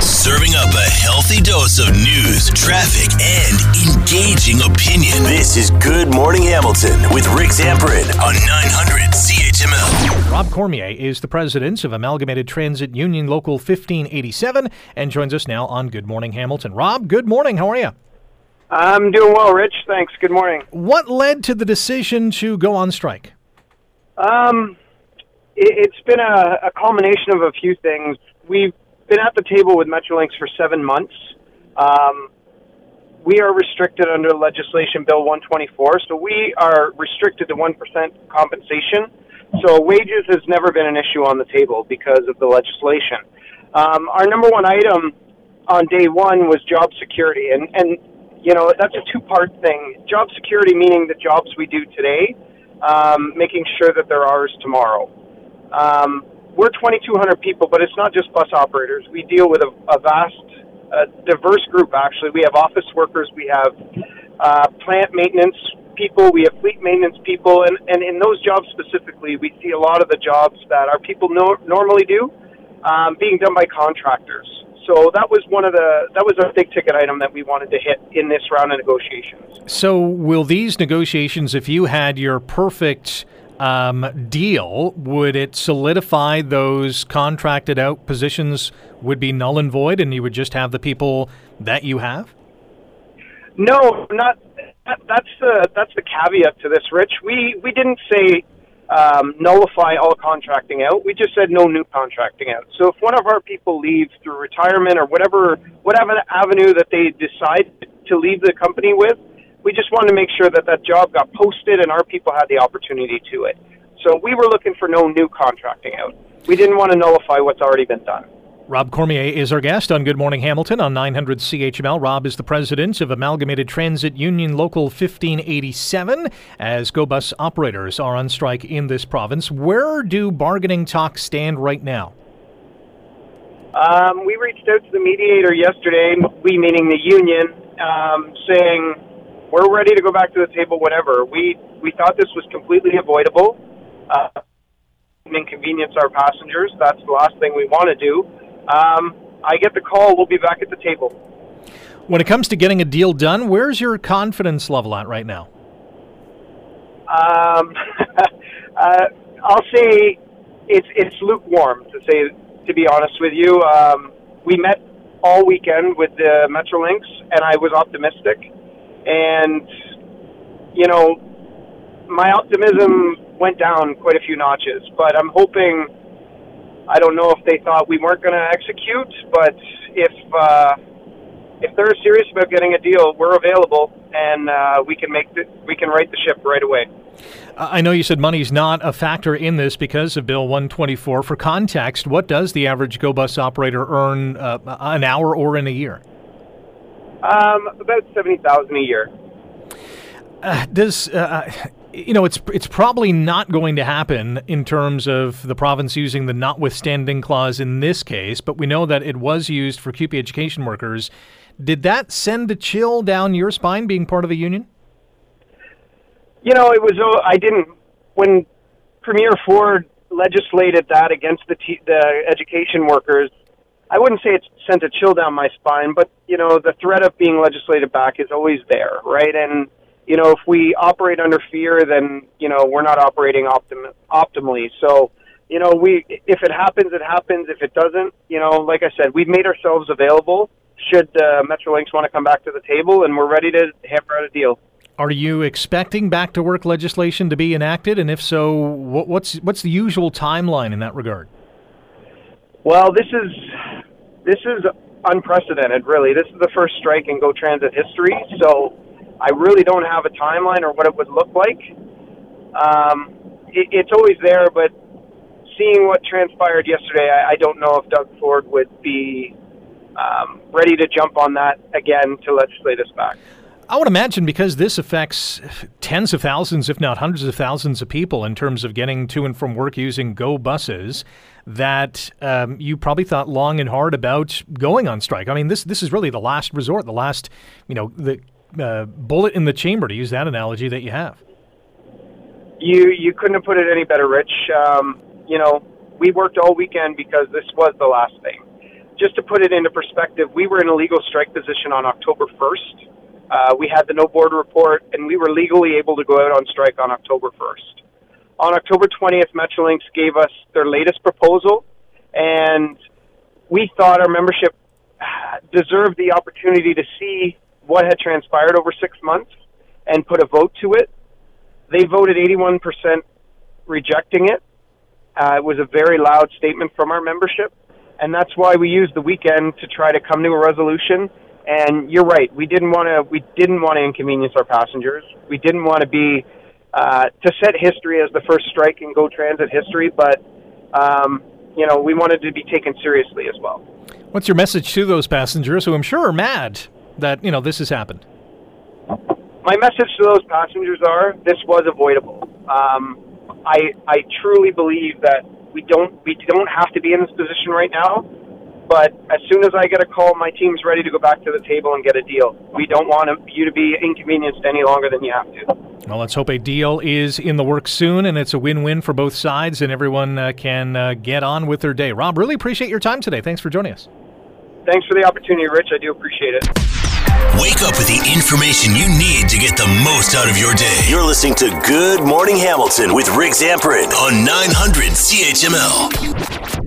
Serving up a healthy dose of news, traffic, and engaging opinion. This is Good Morning Hamilton with Rick Zamperin on 900 CHML. Rob Cormier is the president of Amalgamated Transit Union Local 1587 and joins us now on Good Morning Hamilton. Rob, good morning. How are you? I'm doing well, Rich. Thanks. Good morning. What led to the decision to go on strike? Um, it, has been a, a culmination of a few things. We've been at the table with Metrolinx for seven months. Um, we are restricted under legislation bill 124, so we are restricted to 1% compensation. So wages has never been an issue on the table because of the legislation. Um, our number one item on day one was job security, and, and you know that's a two-part thing. Job security meaning the jobs we do today, um, making sure that they're ours tomorrow. Um, we're 2,200 people, but it's not just bus operators. We deal with a, a vast, diverse group. Actually, we have office workers, we have uh, plant maintenance people, we have fleet maintenance people, and, and in those jobs specifically, we see a lot of the jobs that our people no, normally do um, being done by contractors. So that was one of the that was a big ticket item that we wanted to hit in this round of negotiations. So will these negotiations, if you had your perfect um, deal, would it solidify those contracted out positions would be null and void, and you would just have the people that you have? No, not. That, that's the that's the caveat to this, Rich. We we didn't say um, nullify all contracting out. We just said no new contracting out. So if one of our people leaves through retirement or whatever whatever avenue that they decide to leave the company with, we just wanted to make sure that that job got posted and our people had the opportunity to it. So we were looking for no new contracting out. We didn't want to nullify what's already been done. Rob Cormier is our guest on Good Morning Hamilton on 900 CHML. Rob is the president of Amalgamated Transit Union Local 1587 as GO Bus operators are on strike in this province. Where do bargaining talks stand right now? Um, we reached out to the mediator yesterday, we meaning the union, um, saying we're ready to go back to the table whatever. We we thought this was completely avoidable. Uh, inconvenience our passengers. That's the last thing we want to do. Um, I get the call. We'll be back at the table. When it comes to getting a deal done, where's your confidence level at right now? Um, uh, I'll say it's it's lukewarm to say to be honest with you. Um, we met all weekend with the Metrolinx, and I was optimistic and you know, my optimism went down quite a few notches. But I'm hoping. I don't know if they thought we weren't going to execute, but if uh, if they're serious about getting a deal, we're available, and uh, we can make the, we can right the ship right away. I know you said money's not a factor in this because of Bill 124. For context, what does the average GO bus operator earn uh, an hour or in a year? Um, about seventy thousand a year. Uh, does uh, you know it's it's probably not going to happen in terms of the province using the notwithstanding clause in this case, but we know that it was used for CUPE education workers. Did that send a chill down your spine being part of a union? You know, it was. Uh, I didn't when Premier Ford legislated that against the the education workers. I wouldn't say it sent a chill down my spine, but you know, the threat of being legislated back is always there, right? And you know, if we operate under fear, then you know we're not operating optim- optimally. So, you know, we if it happens, it happens. If it doesn't, you know, like I said, we've made ourselves available. Should uh, Metrolinx want to come back to the table, and we're ready to hammer out a deal. Are you expecting back to work legislation to be enacted, and if so, what, what's what's the usual timeline in that regard? Well, this is this is unprecedented, really. This is the first strike in Go Transit history, so I really don't have a timeline or what it would look like. Um, it, it's always there, but seeing what transpired yesterday, I, I don't know if Doug Ford would be um, ready to jump on that again to legislate us back. I would imagine because this affects tens of thousands, if not hundreds of thousands of people in terms of getting to and from work using Go buses, that um, you probably thought long and hard about going on strike. I mean, this this is really the last resort, the last, you know, the uh, bullet in the chamber, to use that analogy that you have. You you couldn't have put it any better, Rich. Um, you know, we worked all weekend because this was the last thing. just to put it into perspective, we were in a legal strike position on October 1st. Uh, we had the no board report, and we were legally able to go out on strike on October 1st. On October 20th, Metrolinx gave us their latest proposal, and we thought our membership deserved the opportunity to see what had transpired over six months and put a vote to it. They voted 81% rejecting it. Uh, it was a very loud statement from our membership, and that's why we used the weekend to try to come to a resolution. And you're right, we didn't want to. We didn't want to inconvenience our passengers. We didn't want to be uh, to set history as the first strike in Go Transit history, but um, you know we wanted to be taken seriously as well. What's your message to those passengers who I'm sure are mad that you know this has happened? My message to those passengers are: this was avoidable. Um, I I truly believe that we don't we don't have to be in this position right now. But as soon as I get a call, my team's ready to go back to the table and get a deal. We don't want you to be inconvenienced any longer than you have to. Well, let's hope a deal is in the works soon and it's a win win for both sides and everyone uh, can uh, get on with their day. Rob, really appreciate your time today. Thanks for joining us. Thanks for the opportunity, Rich. I do appreciate it. Wake up with the information you need to get the most out of your day. You're listening to Good Morning Hamilton with Rick Zamperin on 900 CHML.